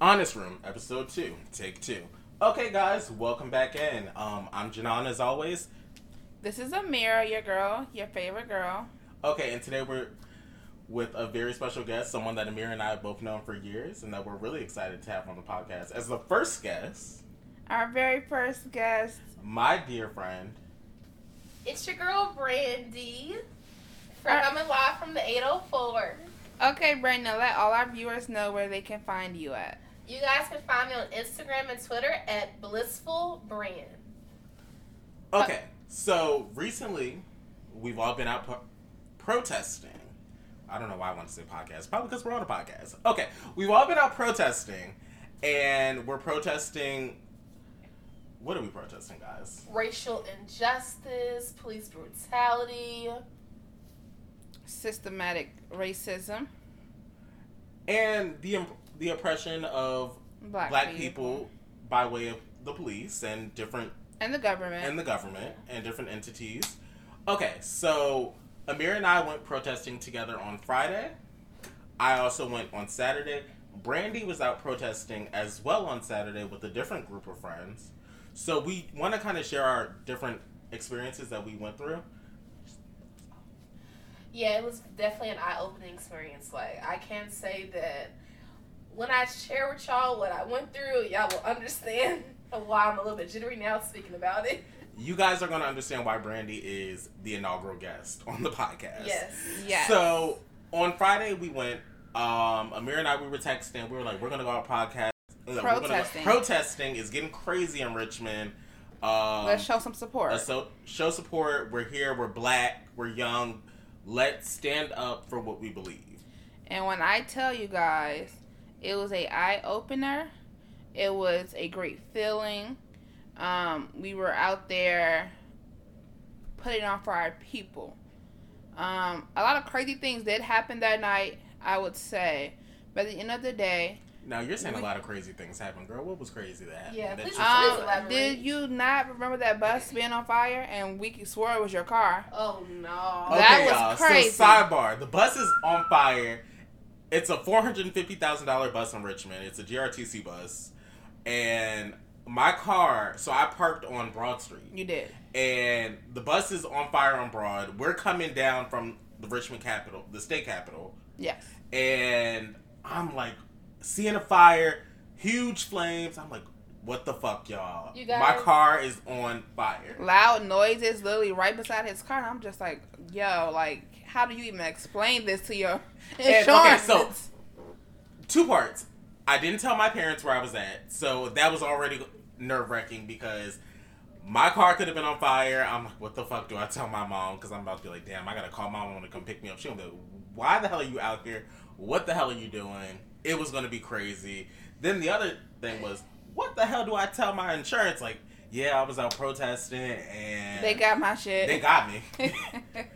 Honest Room, episode two, take two. Okay, guys, welcome back in. Um, I'm Janon as always. This is Amira, your girl, your favorite girl. Okay, and today we're with a very special guest, someone that Amira and I have both known for years, and that we're really excited to have on the podcast. As the first guest, Our very first guest. my dear friend, It's your girl Brandy. For Uh, coming live from the 804. Okay, Brandon, let all our viewers know where they can find you at. You guys can find me on Instagram and Twitter at BlissfulBran. Okay, so recently we've all been out pro- protesting. I don't know why I want to say podcast, probably because we're on a podcast. Okay, we've all been out protesting, and we're protesting. What are we protesting, guys? Racial injustice, police brutality. Systematic racism. And the imp- the oppression of Black, black people by way of the police and different And the government. and the government and different entities. Okay, so Amira and I went protesting together on Friday. I also went on Saturday. Brandy was out protesting as well on Saturday with a different group of friends. So we want to kind of share our different experiences that we went through. Yeah, it was definitely an eye opening experience. Like, I can't say that when I share with y'all what I went through, y'all will understand why I'm a little bit jittery now speaking about it. You guys are going to understand why Brandy is the inaugural guest on the podcast. Yes. Yes. So on Friday we went. Um, Amira and I we were texting. We were like, we're gonna go out podcast. we're gonna go- Protesting. protesting is getting crazy in Richmond. Um, Let's show some support. uh, so show support. We're here. We're black. We're young. Let's stand up for what we believe. And when I tell you guys, it was a eye opener. It was a great feeling. Um, we were out there putting on for our people. Um, a lot of crazy things did happen that night, I would say. But at the end of the day, Now you're saying a lot of crazy things happened, girl. What was crazy that happened? Yeah, That please- please um, elaborate. did you not remember that bus being on fire and we swore it was your car? Oh, no. Okay, was y'all. crazy. So sidebar: the bus is on fire. It's a four hundred and fifty thousand dollar bus in Richmond. It's a GRTC bus, and my car. So I parked on Broad Street, You did. and the bus is on fire on Broad. We're coming down from the Richmond capital, the state capital, Yes. and I'm like seeing a fire, huge flames. I'm like, what the fuck, y'all? You My car is on fire. Loud noises literally right beside his car. And I'm just like, yo, like, how do you even explain this to your And, insurance? okay, so two parts. I didn't tell my parents where I was at, so that was already nerve wracking because my car could have been on fire. I'm like, what the fuck do I tell my mom? Because I'm about to be like, damn, I gotta call mom to come pick me up. She'll be like, why the hell are you out here? What the hell are you doing? It was gonna be crazy. Then the other thing was, what the hell do I tell my insurance? Like, yeah, I was out protesting and they got my shit. they got me.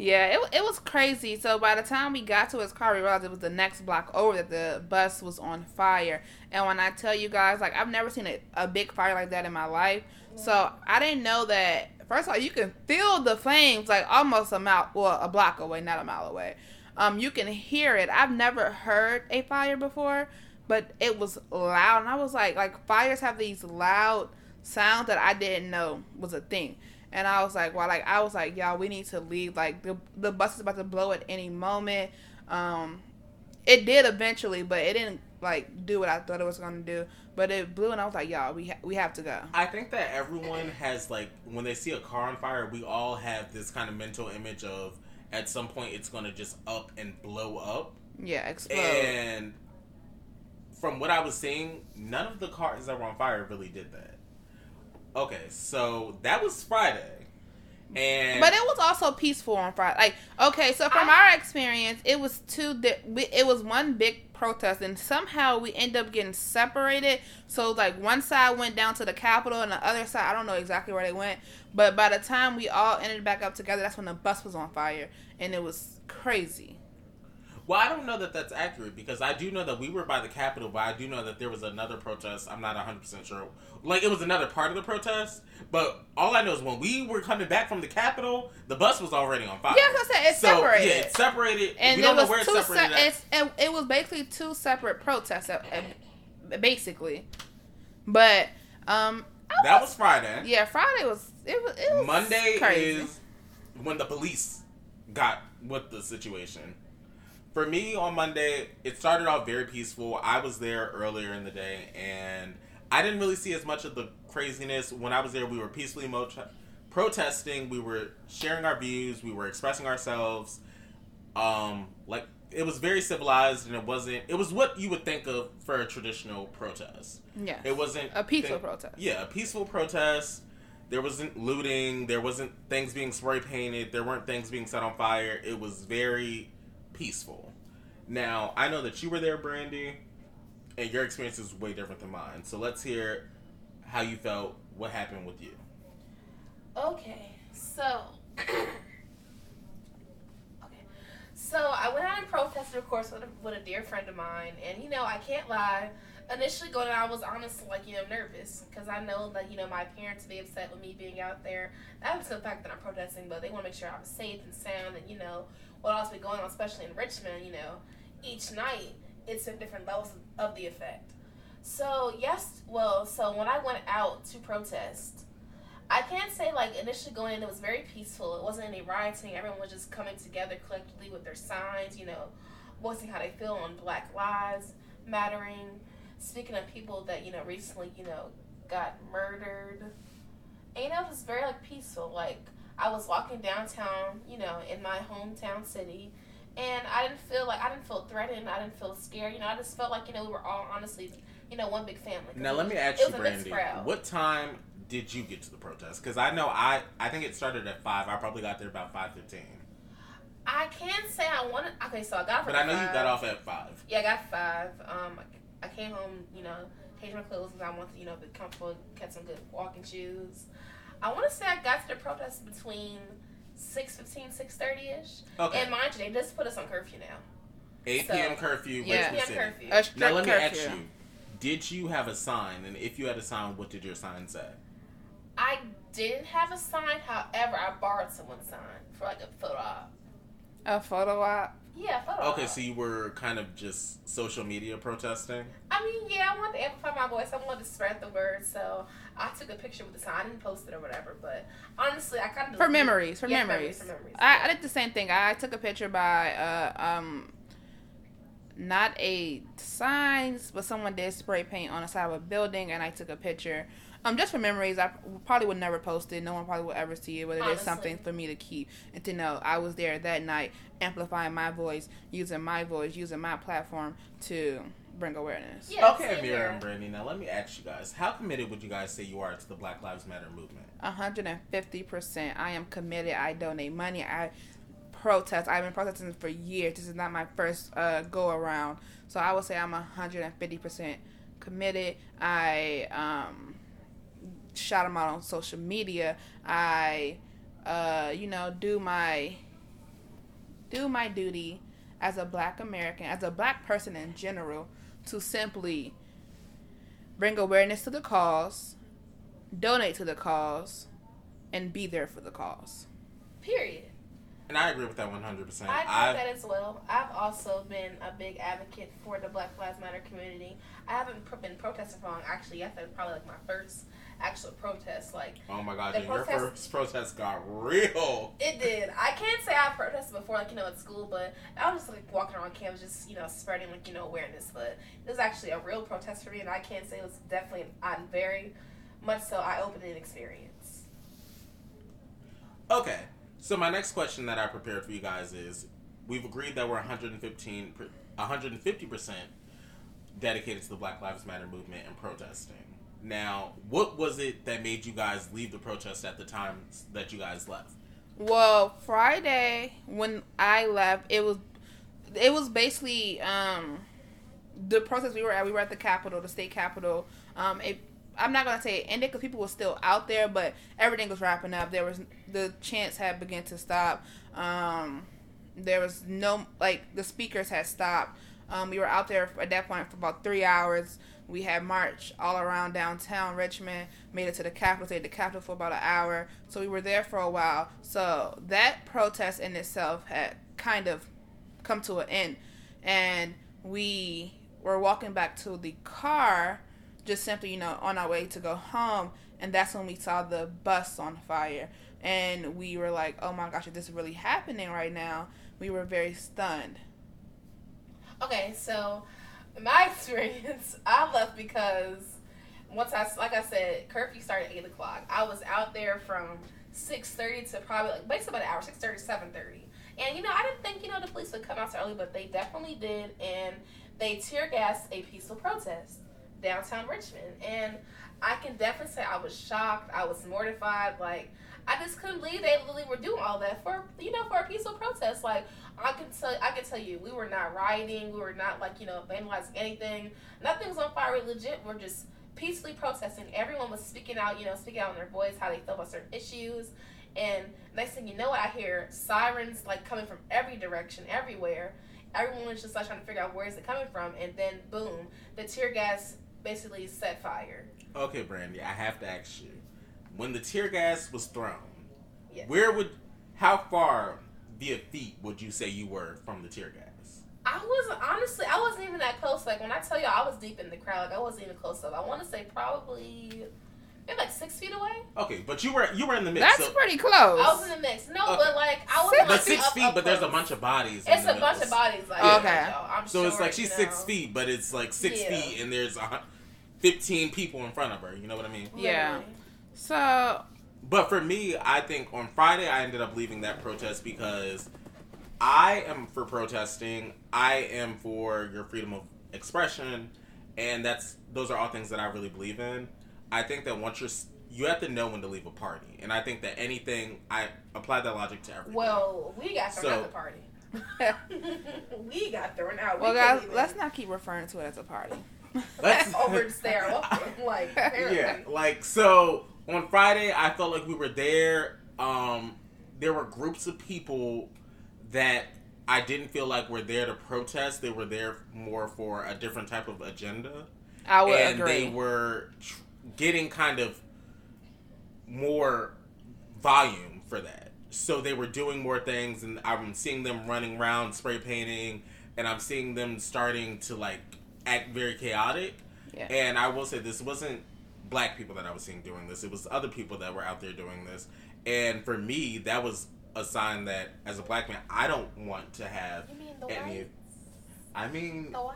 yeah, it, it was crazy. So by the time we got to his car, we realized it was the next block over that the bus was on fire. And when I tell you guys, like, I've never seen a, a big fire like that in my life. So I didn't know that. First of all, you can feel the flames like almost a mile, well, a block away, not a mile away. Um, you can hear it. I've never heard a fire before, but it was loud, and I was like, like fires have these loud sounds that I didn't know was a thing. And I was like, well, like I was like, y'all, we need to leave. Like the the bus is about to blow at any moment. Um, it did eventually, but it didn't like do what I thought it was gonna do. But it blew, and I was like, y'all, we ha- we have to go. I think that everyone has like when they see a car on fire, we all have this kind of mental image of at some point it's going to just up and blow up. Yeah, explode. And from what I was seeing, none of the cars that were on fire really did that. Okay, so that was Friday. And But it was also peaceful on Friday. Like, okay, so from our experience, it was two. Di- it was one big protest, and somehow we end up getting separated. So like one side went down to the Capitol, and the other side, I don't know exactly where they went. But by the time we all ended back up together, that's when the bus was on fire, and it was crazy. Well, I don't know that that's accurate because I do know that we were by the Capitol, but I do know that there was another protest. I'm not 100% sure. Like, it was another part of the protest, but all I know is when we were coming back from the Capitol, the bus was already on fire. Yeah, was say it's so, separated. Yeah, it's separated. and we don't know where it's separated Se- it's, it, it was basically two separate protests, uh, uh, basically. But um, I That was Friday. yeah. Friday was it was, it was Monday crazy. is when the police got with the situation. For me on Monday, it started off very peaceful. I was there earlier in the day and I didn't really see as much of the craziness. When I was there, we were peacefully mo- protesting, we were sharing our views, we were expressing ourselves. Um like it was very civilized and it wasn't it was what you would think of for a traditional protest. yeah. It wasn't A peaceful protest. Yeah, a peaceful protest. There wasn't looting. There wasn't things being spray painted. There weren't things being set on fire. It was very peaceful. Now I know that you were there, Brandy, and your experience is way different than mine. So let's hear how you felt. What happened with you? Okay, so. okay. So I went out and protested, of course, with a, with a dear friend of mine. And, you know, I can't lie. Initially going out, I was honestly, like, you know, nervous. Because I know that, you know, my parents would be upset with me being out there. That was the fact that I'm protesting, but they want to make sure I'm safe and sound. And, you know, what else be going on, especially in Richmond, you know, each night, it's in different levels of the effect. So, yes, well, so when I went out to protest, I can't say like initially going in it was very peaceful. It wasn't any rioting. Everyone was just coming together collectively with their signs, you know, voicing how they feel on Black Lives Mattering. Speaking of people that you know recently, you know, got murdered. And you know, it was very like peaceful. Like I was walking downtown, you know, in my hometown city, and I didn't feel like I didn't feel threatened. I didn't feel scared. You know, I just felt like you know we were all honestly, you know, one big family. Now let me ask you, Brandy. What time did you get to the protest? Because I know I I think it started at five. I probably got there about five fifteen. I can't say I wanted. Okay, so I got off. But I know you five. got off at five. Yeah, I got five. Um, I, I came home, you know, changed my clothes because I wanted to, you know, be comfortable, get some good walking shoes. I want to say I got to the protest between 6.15, 6.30 ish. Okay. And mind you, they just put us on curfew now. 8 So- p.m. curfew, Yeah. Richmond 8 City. p.m. curfew. A Now let me curfew. ask you: Did you have a sign? And if you had a sign, what did your sign say? I didn't have a sign, however, I borrowed someone's sign for like a photo op. A photo op. Yeah, photo Okay, op. so you were kind of just social media protesting. I mean, yeah, I wanted to amplify my voice. I wanted to spread the word, so I took a picture with the sign. I didn't post it or whatever, but honestly, I kind of For memories, for Yeah, memories. for memories. I, I did the same thing. I took a picture by uh um not a signs, but someone did spray paint on the side of a building, and I took a picture. Um, just for memories, I probably would never post it. No one probably will ever see it, but it is Honestly. something for me to keep and to know I was there that night, amplifying my voice, using my voice, using my platform to bring awareness. Yeah, okay, same Amira here. and Brandy. Now let me ask you guys: How committed would you guys say you are to the Black Lives Matter movement? 150%. I am committed. I donate money. I protest. I've been protesting for years. This is not my first uh, go around. So I would say I'm 150% committed. I um, shout them out on social media. I, uh, you know, do my do my duty as a black American, as a black person in general, to simply bring awareness to the cause, donate to the cause, and be there for the cause. Period. And I agree with that 100. percent I know that as well. I've also been a big advocate for the Black Lives Matter community. I haven't pro- been protesting for long. Actually, yes, that's probably like my first actual protest. Like Oh my God, The your first protest got real. it did. I can't say I protested before, like you know, at school, but I was just like walking around campus, just you know, spreading like you know awareness. But it was actually a real protest for me, and I can't say it was definitely a very much so eye-opening experience. Okay, so my next question that I prepared for you guys is: We've agreed that we're 115, 150 percent dedicated to the Black Lives Matter movement and protesting. Now, what was it that made you guys leave the protest at the time that you guys left? Well, Friday when I left, it was it was basically um the protest we were at. We were at the Capitol, the state Capitol. Um, it, I'm not gonna say it ended because people were still out there, but everything was wrapping up. There was the chants had begun to stop. Um, there was no like the speakers had stopped. Um, we were out there at that point for about three hours. We had marched all around downtown Richmond, made it to the Capitol, stayed at the Capitol for about an hour. So we were there for a while. So that protest in itself had kind of come to an end. And we were walking back to the car, just simply, you know, on our way to go home. And that's when we saw the bus on fire. And we were like, oh my gosh, is this really happening right now? We were very stunned. Okay, so in my experience, I left because once I, like I said, curfew started at eight o'clock. I was out there from six thirty to probably like basically about an hour, 6.30, 7.30. And, you know, I didn't think you know the police would come out so early, but they definitely did, and they tear gassed a peaceful protest downtown Richmond. And I can definitely say I was shocked. I was mortified. Like I just couldn't believe they literally were doing all that for you know for a peaceful protest. Like I can tell I can tell you we were not rioting. We were not like you know vandalizing anything. Nothing was on fire. We legit we're just peacefully protesting. Everyone was speaking out. You know speaking out in their voice how they felt about certain issues. And next thing you know, I hear sirens like coming from every direction, everywhere. Everyone was just like trying to figure out where is it coming from, and then boom, the tear gas basically set fire. Okay, Brandy, I have to ask you: when the tear gas was thrown, Yes. where would, how far via feet would you say you were from the tear gas? I wasn't honestly. I wasn't even that close. Like when I tell you, I was deep in the crowd. Like I wasn't even close up. I want to say probably maybe like six feet away. Okay, but you were you were in the mix. That's so, pretty close. I was in the mix. No, Okay. but like I wasn't but like six up, feet, up but there's a bunch of bodies. It's a bunch of bodies. Like Okay. you know, I'm So it's like she's you six feet, but it's like six Yeah. feet, and there's a, hun- fifteen people in front of her. You know what I mean? Yeah. Literally. So But for me, I think on Friday I ended up leaving that protest because I am for protesting. I am for your freedom of expression, and that's those are all things that I really believe in. I think that once you're you have to know when to leave a party, and I think that anything I apply that logic to everything. Well, we got thrown So- out the party. we got thrown out. well we guys, even- let's not keep referring to it as a party. Let's- over the stairwell. like apparently. yeah, like so on Friday, I felt like we were there. Um, there were groups of people that I didn't feel like were there to protest. They were there more for a different type of agenda, I would and agree. they were tr- getting kind of more volume for that. So they were doing more things, and I'm seeing them running around spray painting, and I'm seeing them starting to like act very chaotic. Yeah. And I will say this wasn't black people that I was seeing doing this. It was other people that were out there doing this. And for me, that was a sign that as a black man, I don't want to have You mean the any. white? I mean, The white?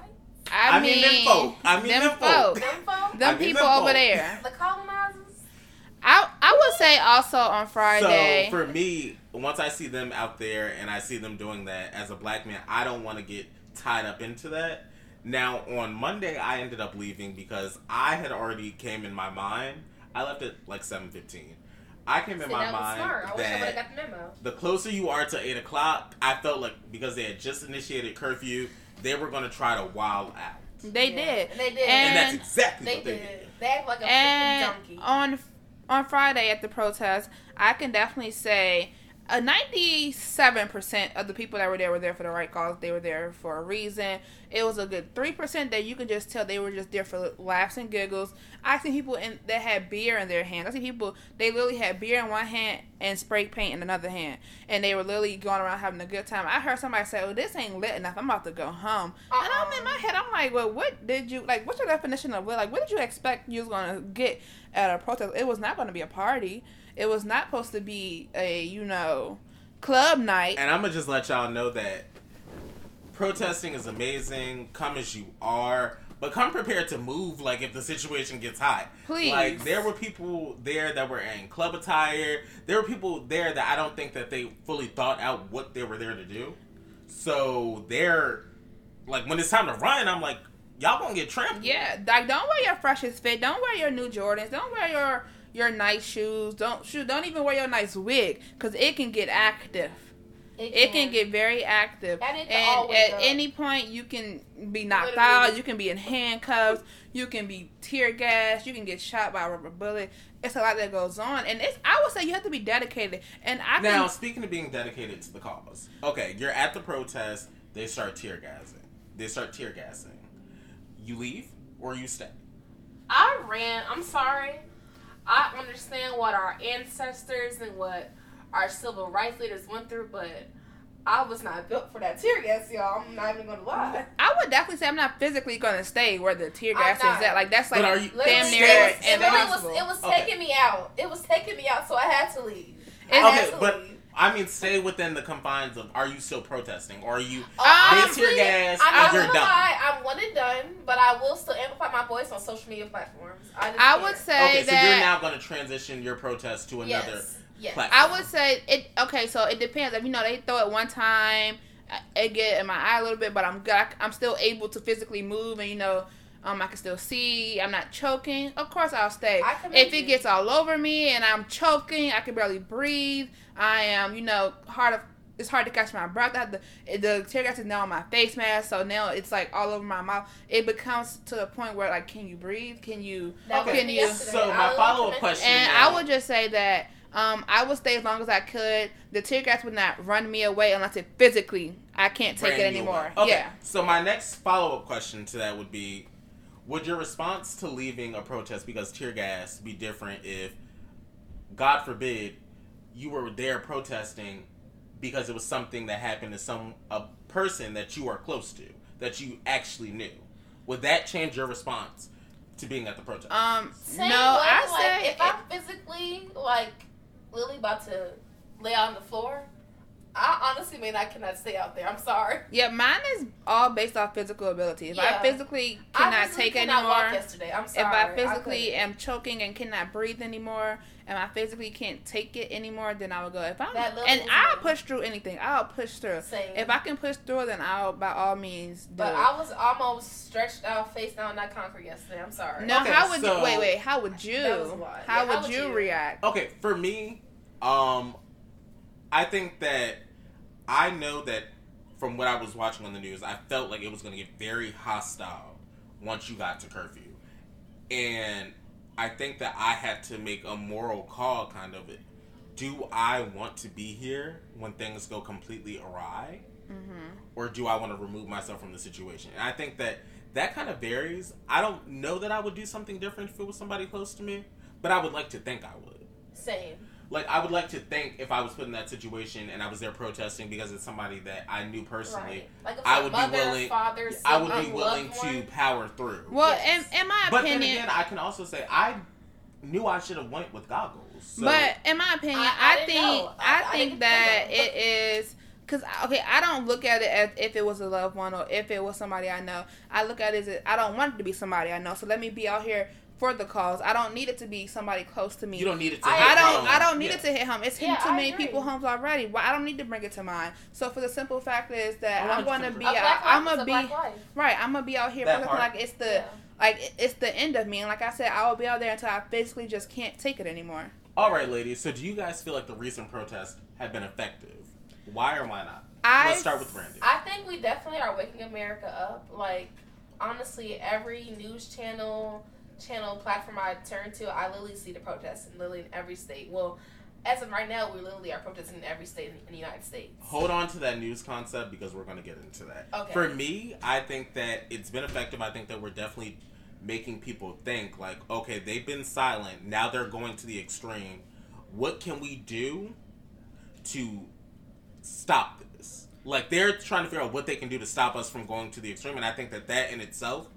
I, I mean them folk. I mean them folk. Them folk? Them I people them over folk. there. The colonizers? I I would say also on Friday. So for me, once I see them out there and I see them doing that as a black man, I don't want to get tied up into that. Now on Monday, I ended up leaving because I had already came in my mind. I left at like seven fifteen. I came in my that was mind smart. I wish I that got the memo. the closer you are to eight o'clock, I felt like because they had just initiated curfew, they were going to try to wild out, they Yeah. did. They did. and, And- that's exactly they what they did. did. They act like a freaking and donkey. on on Friday at the protest, I can definitely say a ninety-seven percent of the people that were there were there for the right cause. They were there for a reason. It was a good three percent that you could just tell they were just there for laughs and giggles. I see people in that had beer in their hand. I see people they literally had beer in one hand and spray paint in another hand, and they were literally going around having a good time. I heard somebody say, "Oh, this ain't lit enough. I'm about to go home." And I'm in my head. I'm like, "Well, what did you like? What's your definition of lit? Like, what did you expect you was gonna get at a protest? It was not gonna be a party. It was not supposed to be a you know club night. And I'm gonna just let y'all know that protesting is amazing. Come as you are, but come prepared to move. Like if the situation gets hot, Please. Like there were people there that were in club attire. There were people there that I don't think that they fully thought out what they were there to do. So they're like when it's time to run, I'm like, y'all gonna get trampled. Yeah, like don't wear your freshest fit. Don't wear your new Jordans. Don't wear your your nice shoes. Don't shoot. Don't even wear your nice wig because it can get active. It can get very active, And it and at does. any point you can be knocked Literally. out. You can be in handcuffs. You can be tear gassed. You can get shot by a rubber bullet. It's a lot that goes on, and it's. I would say you have to be dedicated. And I Now, can, speaking of being dedicated to the cause, okay, you're at the protest. They start tear gassing. They start tear gassing. You leave or you stay. I ran. I'm sorry. I understand what our ancestors and what our civil rights leaders went through, but I was not built for that tear gas, y'all. I'm not even gonna lie. I would definitely say I'm not physically going to stay where the tear gas is at. Like that's But like are you- damn near it was, it really impossible. was. It was Okay. taking me out. It was taking me out, so I had to leave. I Okay, had to but leave. I mean, stay within the confines of. Are you still protesting, or are you? Um, they tear gas, I'm not and you're gonna done. lie, I'm one and done, but I will still amplify my voice on social media platforms. I, just I would say Okay, so that you're now going to transition your protest to another yes, yes. platform. I would say it. Okay, so it depends. If you know they throw it one time, I- it get in my eye a little bit, but I'm good. I'm still able to physically move, and you know, um, I can still see. I'm not choking. Of course, I'll stay. If it gets all over me and I'm choking, I can barely breathe. I am, you know, hard of. It's hard to catch my breath. I have the, the tear gas is now on my face mask, so now it's like all over my mouth. It becomes to the point where like, can you breathe? Can you? That was Can you- So my follow-up question- And now- I would just say that um, I would stay as long as I could. The tear gas would not run me away unless it physically I can't take Brand it anymore. Okay. Yeah. So my next follow up question to that would be: Would your response to leaving a protest because tear gas be different if, God forbid, you were there protesting because it was something that happened to some a person that you are close to that you actually knew? Would that change your response to being at the protest? Um. Same no, way, I like, say if I'm physically like Lily about to lay on the floor, I honestly mean I cannot stay out there. I'm sorry. yeah, mine is all based off physical ability. If Yeah. I physically I cannot physically take cannot walk anymore, yesterday. I'm sorry. if. I physically couldn't. am choking and cannot breathe anymore, and I physically can't take it anymore, then I will go. If I'm That and I'll push through anything. I'll push through. Same. If I can push through, then I'll by all means do but it. I was almost stretched out, face down on that concrete yesterday. I'm sorry. no, Okay, how would so- you wait? Wait, how would you? That was a lot. How Yeah, would how would you you? react? Okay, for me, um, I think that I know that from what I was watching on the news, I felt like it was going to get very hostile once you got to curfew, and I think that I had to make a moral call, kind of. It. Do I want to be here when things go completely awry? Mm-hmm. or do I want to remove myself from the situation? And I think that that kind of varies. I don't know that I would do something different if it was somebody close to me, but I would like to think I would. Same. Like I would like to think if I was put in that situation and I was there protesting because it's somebody that I knew personally, Right. Like if I my would be mother, willing- father, I would be willing to one, power through. Well, Yes. in, in my but then again, I can also say I knew I should have went with goggles. So, but in my opinion, I- I, I think. I, I- I think didn't that know. it is because okay, I don't look at it as if it was a loved one or if it was somebody I know. I look at it as I don't want it to be somebody I know. So let me be out here for the cause. I don't need it to be somebody close to me. you don't need it to. I- hit I don't. home. I don't need Yeah. it to hit home. It's hitting Yeah, too I many agree. people homes already. Well, I don't need to bring it to mine. So for the simple fact is that I'm going to be A out. life I'm gonna a be black right. I'm gonna be out here That for like it's the Yeah. like it's the end of me. And like I said, I will be out there until I physically just can't take it anymore. All right, ladies. So, do you guys feel like the recent protests have been effective? Why or why not? I Let's start with Brandy. I think we definitely are waking America up. Like, honestly, every news channel, channel platform I turn to, I literally see the protests in literally in every state. Well, as of right now, we literally are protesting in every state in, the United States. Hold on to that news concept because we're going to get into that. Okay. For me, I think that it's been effective. I think that we're definitely making people think like, okay, they've been silent. Now they're going to the extreme. What can we do to stop this? Like they're trying to figure out what they can do to stop us from going to the extreme, and I think that that in itself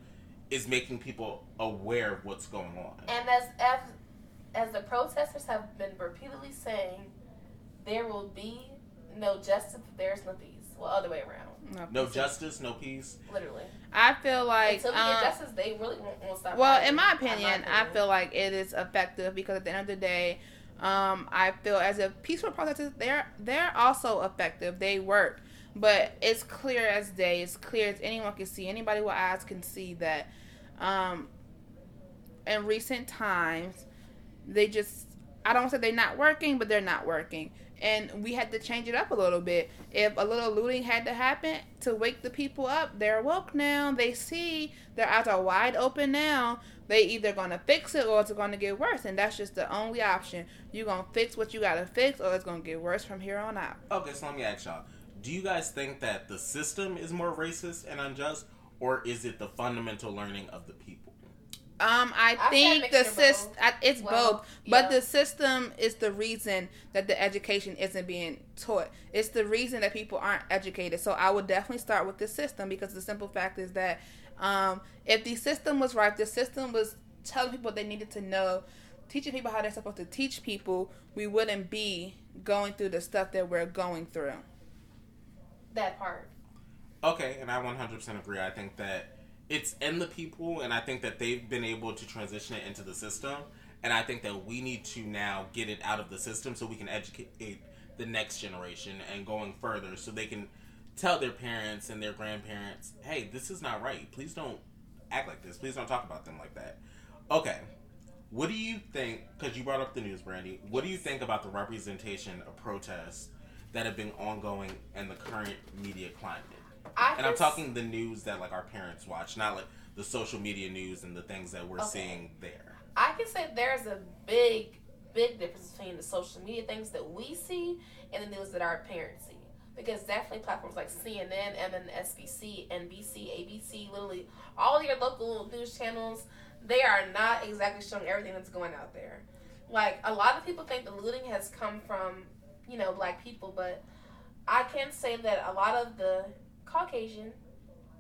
is making people aware of what's going on. And as as as the protesters have been repeatedly saying, there will be no justice if there's no peace. Well, other way around, No justice, no peace. literally. I feel like Until we um, get justice, they really won't, won't stop. Well, fighting, in my opinion, I opinion. feel like it is effective because at the end of the day, um, I feel as if peaceful protests they're they're also effective. They work, but it's clear as day. It's clear as anyone can see. Anybody with eyes can see that. Um, in recent times, they just I don't say they're not working, but they're not working. And we had to change it up a little bit. If a little looting had to happen to wake the people up, they're woke now. They see their eyes are wide open now. They either gonna fix it or it's gonna get worse, and that's just the only option. You gonna fix what you gotta fix, or it's gonna get worse from here on out. Okay, so let me ask y'all: Do you guys think that the system is more racist and unjust, or is it the fundamental learning of the people? Um, I I'd say a think the system it's Well, both, but yeah. the system is the reason that the education isn't being taught. It's the reason that people aren't educated. So I would definitely start with the system because the simple fact is that um, if the system was right, the system was telling people they needed to know, teaching people how they're supposed to teach people, we wouldn't be going through the stuff that we're going through. That part. Okay, and I 100% agree. I think that it's in the people, and I think that they've been able to transition it into the system. And I think that we need to now get it out of the system so we can educate the next generation and going further so they can tell their parents and their grandparents, hey, this is not right. Please don't act like this. Please don't talk about them like that. Okay. What do you think? Because you brought up the news, Brandy. What do you think about the representation of protests that have been ongoing in the current media climate? I And I'm talking the news that like our parents watch, not like the social media news and the things that we're Okay. seeing there. I can say there's a big, big difference between the social media things that we see and the news that our parents see. Because definitely platforms like CNN, MSNBC, NBC, ABC, literally all your local news channels, they are not exactly showing everything that's going out there. Like a lot of people think the looting has come from, you know, black people, but I can say that a lot of the Caucasian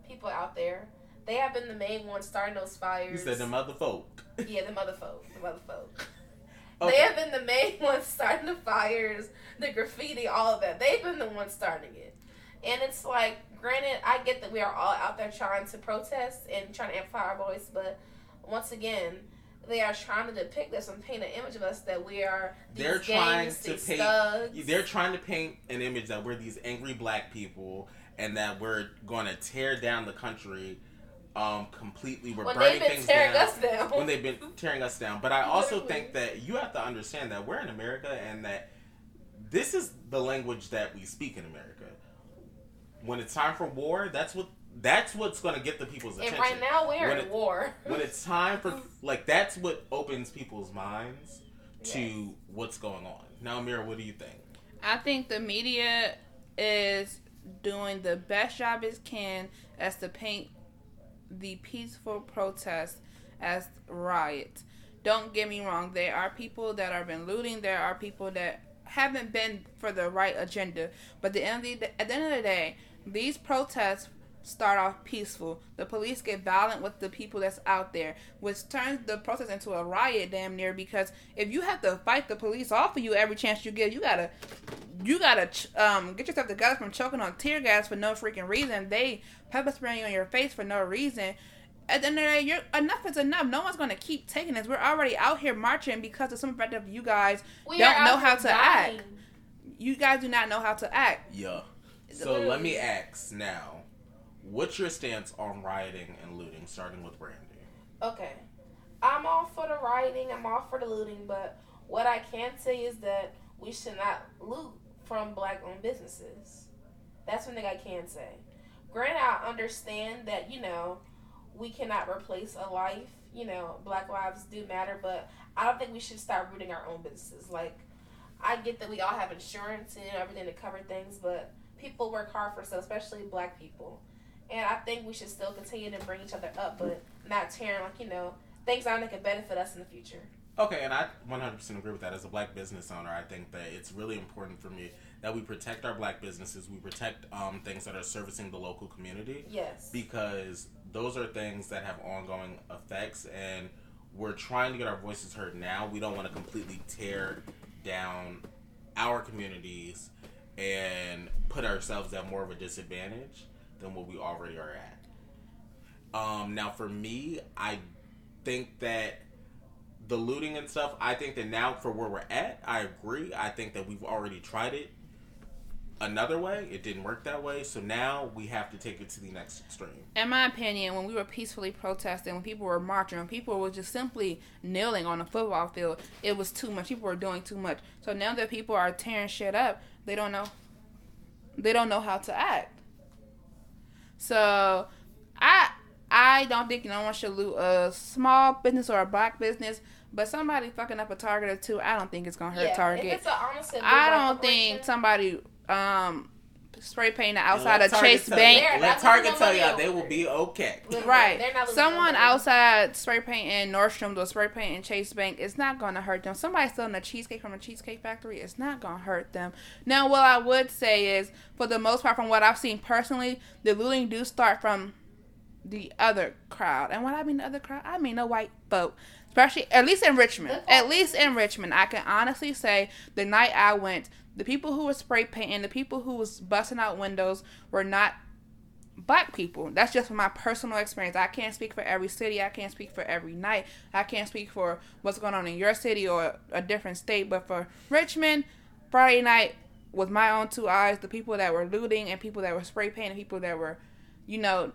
people out there, they have been the main ones starting those fires. You said the mother folk. Yeah, the mother folk. The mother folk. Okay. They have been the main ones starting the fires, the graffiti, all of that. They've been the ones starting it. And it's like, granted, I get that we are all out there trying to protest and trying to amplify our voice, but once again, they are trying to depict us and paint an image of us that we are these They're trying gangs, to paint- thugs. They're trying to paint an image that we're these angry black people and that we're going to tear down the country um, completely. We're when burning they've been things tearing down. us down. when they've been tearing us down. But I also think that you have to understand that we're in America and that this is the language that we speak in America. When it's time for war, that's what that's what's going to get the people's attention. and right now we're When in it- war. when it's time for like that's what opens people's minds to Yes. what's going on. Now, Amira, what do you think? I think the media is doing the best job it can as to paint the peaceful protest as riots. Don't get me wrong, there are people that have been looting, there are people that haven't been for the right agenda. But the end of the, at the end of the day, these protests start off peaceful. The police get violent with the people that's out there, which turns the protest into a riot damn near because if you have to fight the police off of you every chance you get, you gotta you gotta ch- um get yourself together from choking on tear gas for no freaking reason. They pepper spraying you on your face for no reason. At the end of the day, you're, enough is enough. No one's gonna keep taking this. We're already out here marching because of some fact of you guys We don't know how here to act. You guys do not know how to act. Yeah. So let me ask now, what's your stance on rioting and looting? Starting with Brandy. Okay. I'm all for the rioting, I'm all for the looting, but what I can say is that we should not loot from black owned businesses. That's one thing I can say. Granted, I understand that, you know, we cannot replace a life. You know, black lives do matter, but I don't think we should start rooting our own businesses. Like, I get that we all have insurance and everything to cover things, but people work hard for stuff, especially black people. And I think we should still continue to bring each other up, but not tearing, like, you know, things out that can benefit us in the future. Okay, and I 100% agree with that. As a black business owner, I think that it's really important for me that we protect our black businesses. We protect um, things that are servicing the local community Yes. because those are things that have ongoing effects, and we're trying to get our voices heard now. We don't want to completely tear down our communities and put ourselves at more of a disadvantage than what we already are at. Um, now, for me, I think that the looting and stuff, I think that now for where we're at, I agree. I think that we've already tried it another way. It didn't work that way. So now we have to take it to the next extreme. In my opinion, when we were peacefully protesting, when people were marching, when people were just simply kneeling on a football field, it was too much. People were doing too much. So now that people are tearing shit up, they don't know. They don't know how to act. So, I I don't think no one should loot a small business or a black business, but somebody fucking up a Target or two, I don't think it's gonna hurt yeah, Target. If it's a, honestly, I don't think somebody um spray paint the outside of Chase Bank. you- They're Let Target tell money y'all they will be okay. Right. They're not Someone outside spray painting Nordstrom's or spray painting Chase Bank, it's not gonna hurt them. Somebody selling a cheesecake from a cheesecake factory, it's not gonna hurt them. Now, what I would say is, for the most part, from what I've seen personally, the looting do start from the other crowd. And when I mean the other crowd, I mean the white folk. Especially, at least in Richmond. At least in Richmond, I can honestly say the night I went, the people who were spray painting, the people who was busting out windows were not black people. That's just my personal experience. I can't speak for every city. I can't speak for every night. I can't speak for what's going on in your city or a different state. But for Richmond, Friday night, with my own two eyes, the people that were looting and people that were spray painting, people that were, you know,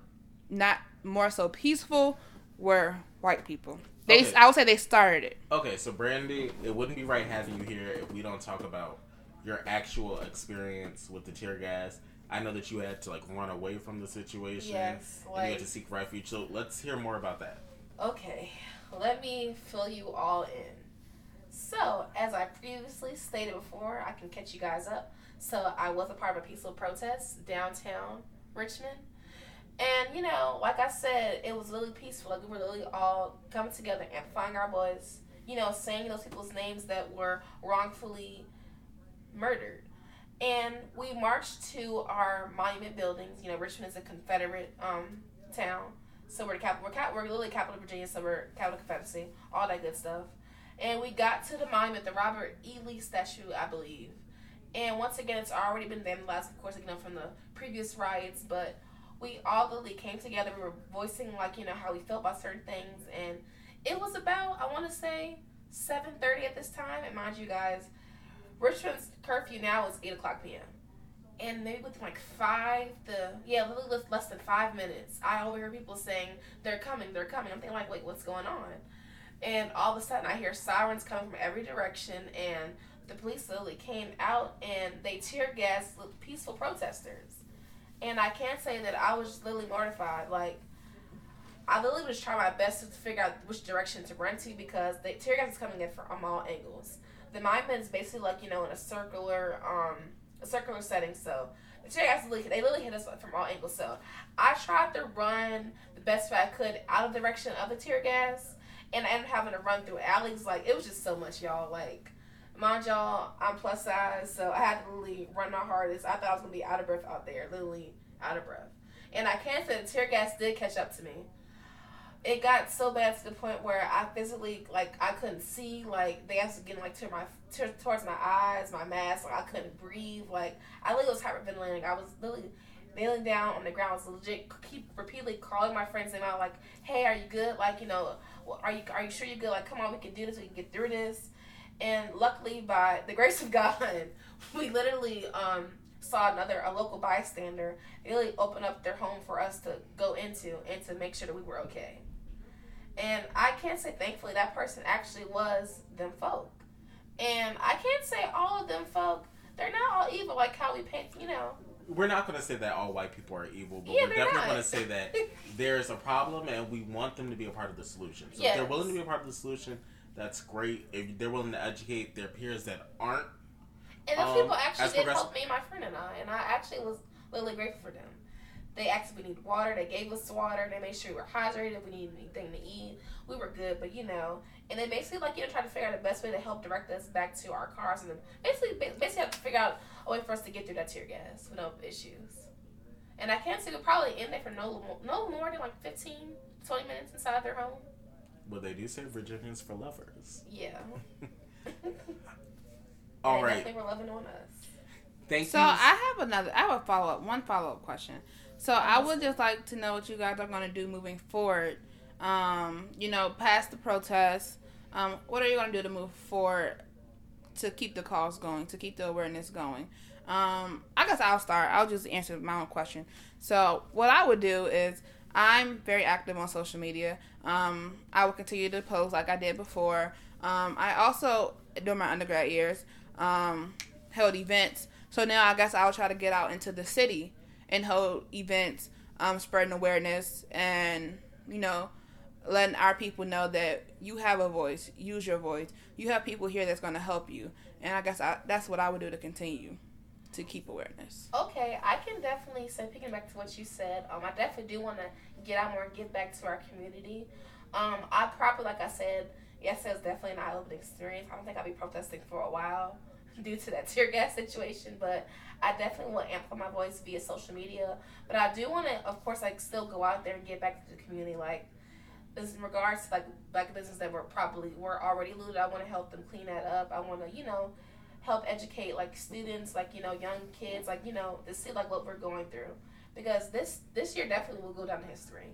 not more so peaceful, were white people. They, Okay. I would say they started it. Okay, so Brandy, it wouldn't be right having you here if we don't talk about your actual experience with the tear gas. I know that you had to like run away from the situation. Yes, and you had to seek refuge. So let's hear more about that. Okay, let me fill you all in. So, as I previously stated before, I can catch you guys up. So, I was a part of a peaceful protest downtown Richmond. And, you know, like I said, it was really peaceful. Like, we were really all coming together, amplifying our voice, you know, saying those people's names that were wrongfully murdered. And we marched to our monument buildings. You know, Richmond is a Confederate um, town. So we're the capital. We're, cap- we're literally capital of Virginia. So we're capital Confederacy. All that good stuff. And we got to the monument, the Robert E. Lee statue, I believe. And once again, it's already been vandalized, of course, you know, from the previous riots. But we all literally came together. We were voicing like you know how we felt about certain things, and it was about I want to say 7:30 at this time. And mind you, guys, Richmond's curfew now is 8 o'clock p.m. And maybe within like five, the yeah, literally less- than five minutes, I overhear people saying they're coming, they're coming. I'm thinking like, wait, what's going on? And all of a sudden, I hear sirens coming from every direction, and the police literally came out and they tear gassed peaceful protesters. And I can't say that I was literally mortified. Like, I literally was trying my best to figure out which direction to run to because the tear gas is coming in from all angles. The monument is basically like you know in a circular, um, a circular setting. So they literally hit us from all angles. So I tried to run the best way I could out of the direction of the tear gas, and I ended up having to run through alleys. Like it was just so much, y'all. Like. Mind y'all, I'm plus size, so I had to literally run my hardest. I thought I was gonna be out of breath out there, literally out of breath. And I can say the tear gas did catch up to me. It got so bad to the point where I physically like I couldn't see. Like they was getting like to my to, towards my eyes, my mask. Like I couldn't breathe. Like I literally was hyperventilating. I was literally kneeling down on the ground. I was legit keep repeatedly calling my friends name out. Like, hey, are you good? Like you know, are you are you sure you're good? Like, come on, we can do this. We can get through this. And luckily, by the grace of God, we literally um, saw another a local bystander they really open up their home for us to go into and to make sure that we were okay. And I can't say thankfully that person actually was them folk. And I can't say all of them folk. They're not all evil like how we paint. You know. We're not going to say that all white people are evil, but Yeah, we're definitely going to say that there's a problem and we want them to be a part of the solution. So if they're willing to be a part of the solution, that's great. If they're willing to educate their peers that aren't, And those Um, people actually did progress- help me my friend and I, and I actually was really grateful for them. They asked if we needed water. They gave us water. They made sure we were hydrated. If we needed anything to eat, we were good. But you know, and they basically like you know try to figure out the best way to help direct us back to our cars, and then basically basically have to figure out a way for us to get through that tear gas with no issues. And I can't say we're probably in there for no no more than like 15, 20 minutes inside their home. well, they do say Virginians for lovers. Yeah. All right. They were loving on us. Thank you. So you. I have another. I have a follow up. One follow up question. So I would just like to know what you guys are going to do moving forward. Um, you know, past the protests. Um, what are you going to do to move forward to keep the cause going, to keep the awareness going? Um, I guess I'll start. I'll just answer my own question. So, what I would do is I'm very active on social media. Um, I will continue to post like I did before. Um, I also, during my undergrad years, um, held events. So now I guess I'll try to get out into the city and hold events, um, spreading awareness and, you know, letting our people know that you have a voice. Use your voice. You have people here that's going to help you. And I guess I, that's what I would do to continue to keep awareness. Okay, I can definitely say, picking back to what you said, um, I definitely do want to get out more and give back to our community. Um, I probably, like I said, yes, it was definitely an eye opening experience. I don't think I'll be protesting for a while due to that tear gas situation, but I definitely will amplify my voice via social media. But I do want to, of course, like still go out there and get back to the community, like in regards to like black businesses that were probably were already looted. I want to help them clean that up. I want to, you know, help educate like students, like you know, young kids, like you know, to see like what we're going through because this this year definitely will go down in history.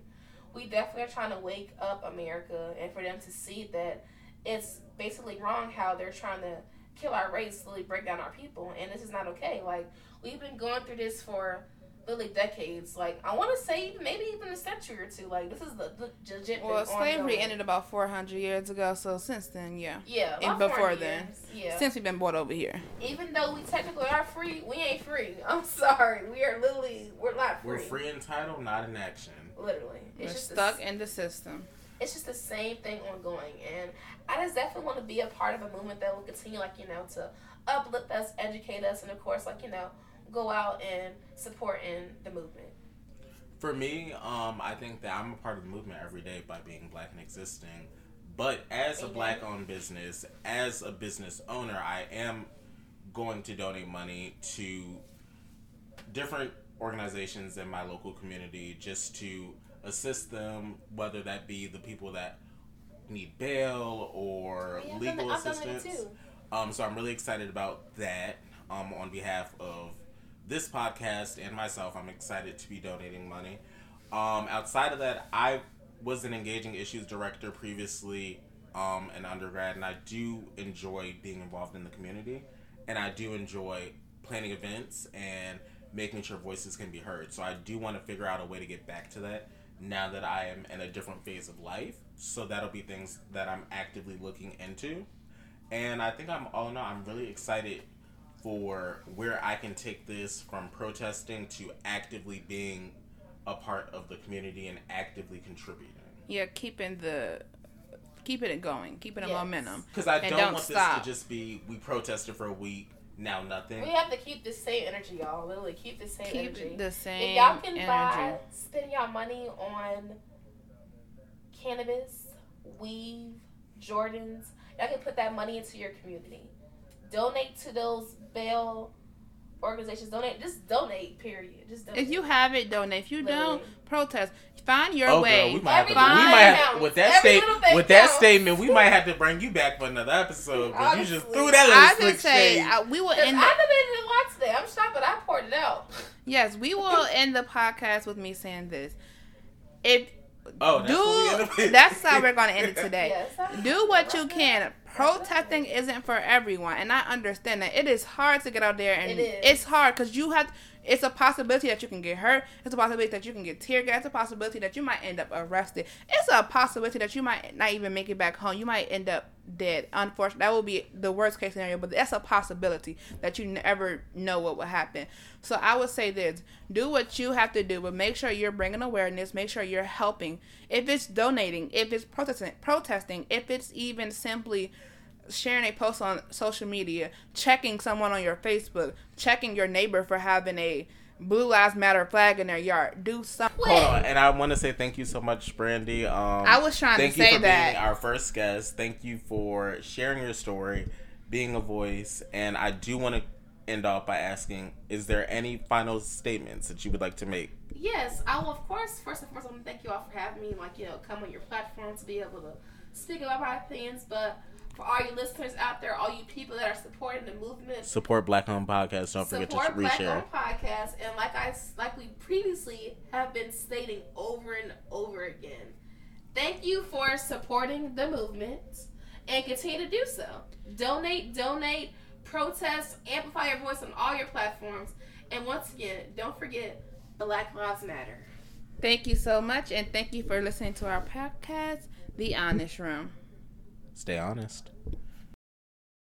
We definitely are trying to wake up America and for them to see that it's basically wrong how they're trying to kill our race, literally break down our people, and this is not okay. Like we've been going through this for literally decades. Like I want to say maybe even a century or two. Like this is the, the legit. Well, slavery ended about four hundred years ago. So since then, yeah. Yeah. And before then, years. yeah. Since we've been brought over here. Even though we technically are free, we ain't free. I'm sorry. We are literally we're not free. We're free in title, not in action. Literally, it's we're just stuck in the system. It's just the same thing ongoing, and I just definitely want to be a part of a movement that will continue, like you know, to uplift us, educate us, and of course, like you know go out and support in the movement? For me, um, I think that I'm a part of the movement every day by being black and existing. But as a black owned business, as a business owner, I am going to donate money to different organizations in my local community just to assist them, whether that be the people that need bail or yeah, legal assistance. Um, so I'm really excited about that um, on behalf of this podcast and myself, I'm excited to be donating money. Um, outside of that, I was an engaging issues director previously um, in undergrad, and I do enjoy being involved in the community, and I do enjoy planning events and making sure voices can be heard. So I do want to figure out a way to get back to that now that I am in a different phase of life. So that'll be things that I'm actively looking into. And I think I'm all in all, I'm really excited for where I can take this from protesting to actively being a part of the community and actively contributing. Yeah, keeping the keeping it going, keeping yes. a momentum. Because I don't, don't, want stop. this to just be we protested for a week, now nothing. We have to keep the same energy, y'all. Literally, keep the same keep energy. The same. If y'all can energy. buy, spend y'all money on cannabis, weave, Jordans. Y'all can put that money into your community. Donate to those bail organizations. Donate. Just donate. Period. Just donate. If you have it, donate. If you Literally. don't, protest. Find your oh, way. Girl, we might have to, we might have, with that state with that statement. We might have to bring you back for another episode because you just threw that little I just say uh, we will end. I debated a lot today. I'm shocked, but I poured it out. Yes, we will end the podcast with me saying this. If Oh, that's do that's how we're gonna end it today. Yes, do what you can protesting isn't for everyone, and I understand that it is hard to get out there, and it it's hard because you have. It's a possibility that you can get hurt. It's a possibility that you can get tear gas. It's a possibility that you might end up arrested. It's a possibility that you might not even make it back home. You might end up dead. Unfortunately, that will be the worst case scenario, but that's a possibility that you never know what will happen. So I would say this: do what you have to do, but make sure you're bringing awareness. Make sure you're helping. If it's donating, if it's protesting, protesting, if it's even simply sharing a post on social media, checking someone on your Facebook, checking your neighbor for having a Blue Lives Matter flag in their yard. Do something. Hold on, and I want to say thank you so much, Brandy. Um, I was trying to say that being our first guest. Thank you for sharing your story, being a voice, and I do want to end off by asking: Is there any final statements that you would like to make? Yes, I will. Of course, first and foremost, I want to thank you all for having me. Like you know, come on your platform to be able to speak about my opinions, but for all you listeners out there, all you people that are supporting the movement. Support Black Owned Podcast. Don't forget to reshare. Black Owned Podcast, and like I like we previously have been stating over and over again, thank you for supporting the movement and continue to do so. Donate, donate, protest, amplify your voice on all your platforms. And once again, don't forget Black Lives Matter. Thank you so much, and thank you for listening to our podcast, The Honest Room. Stay honest.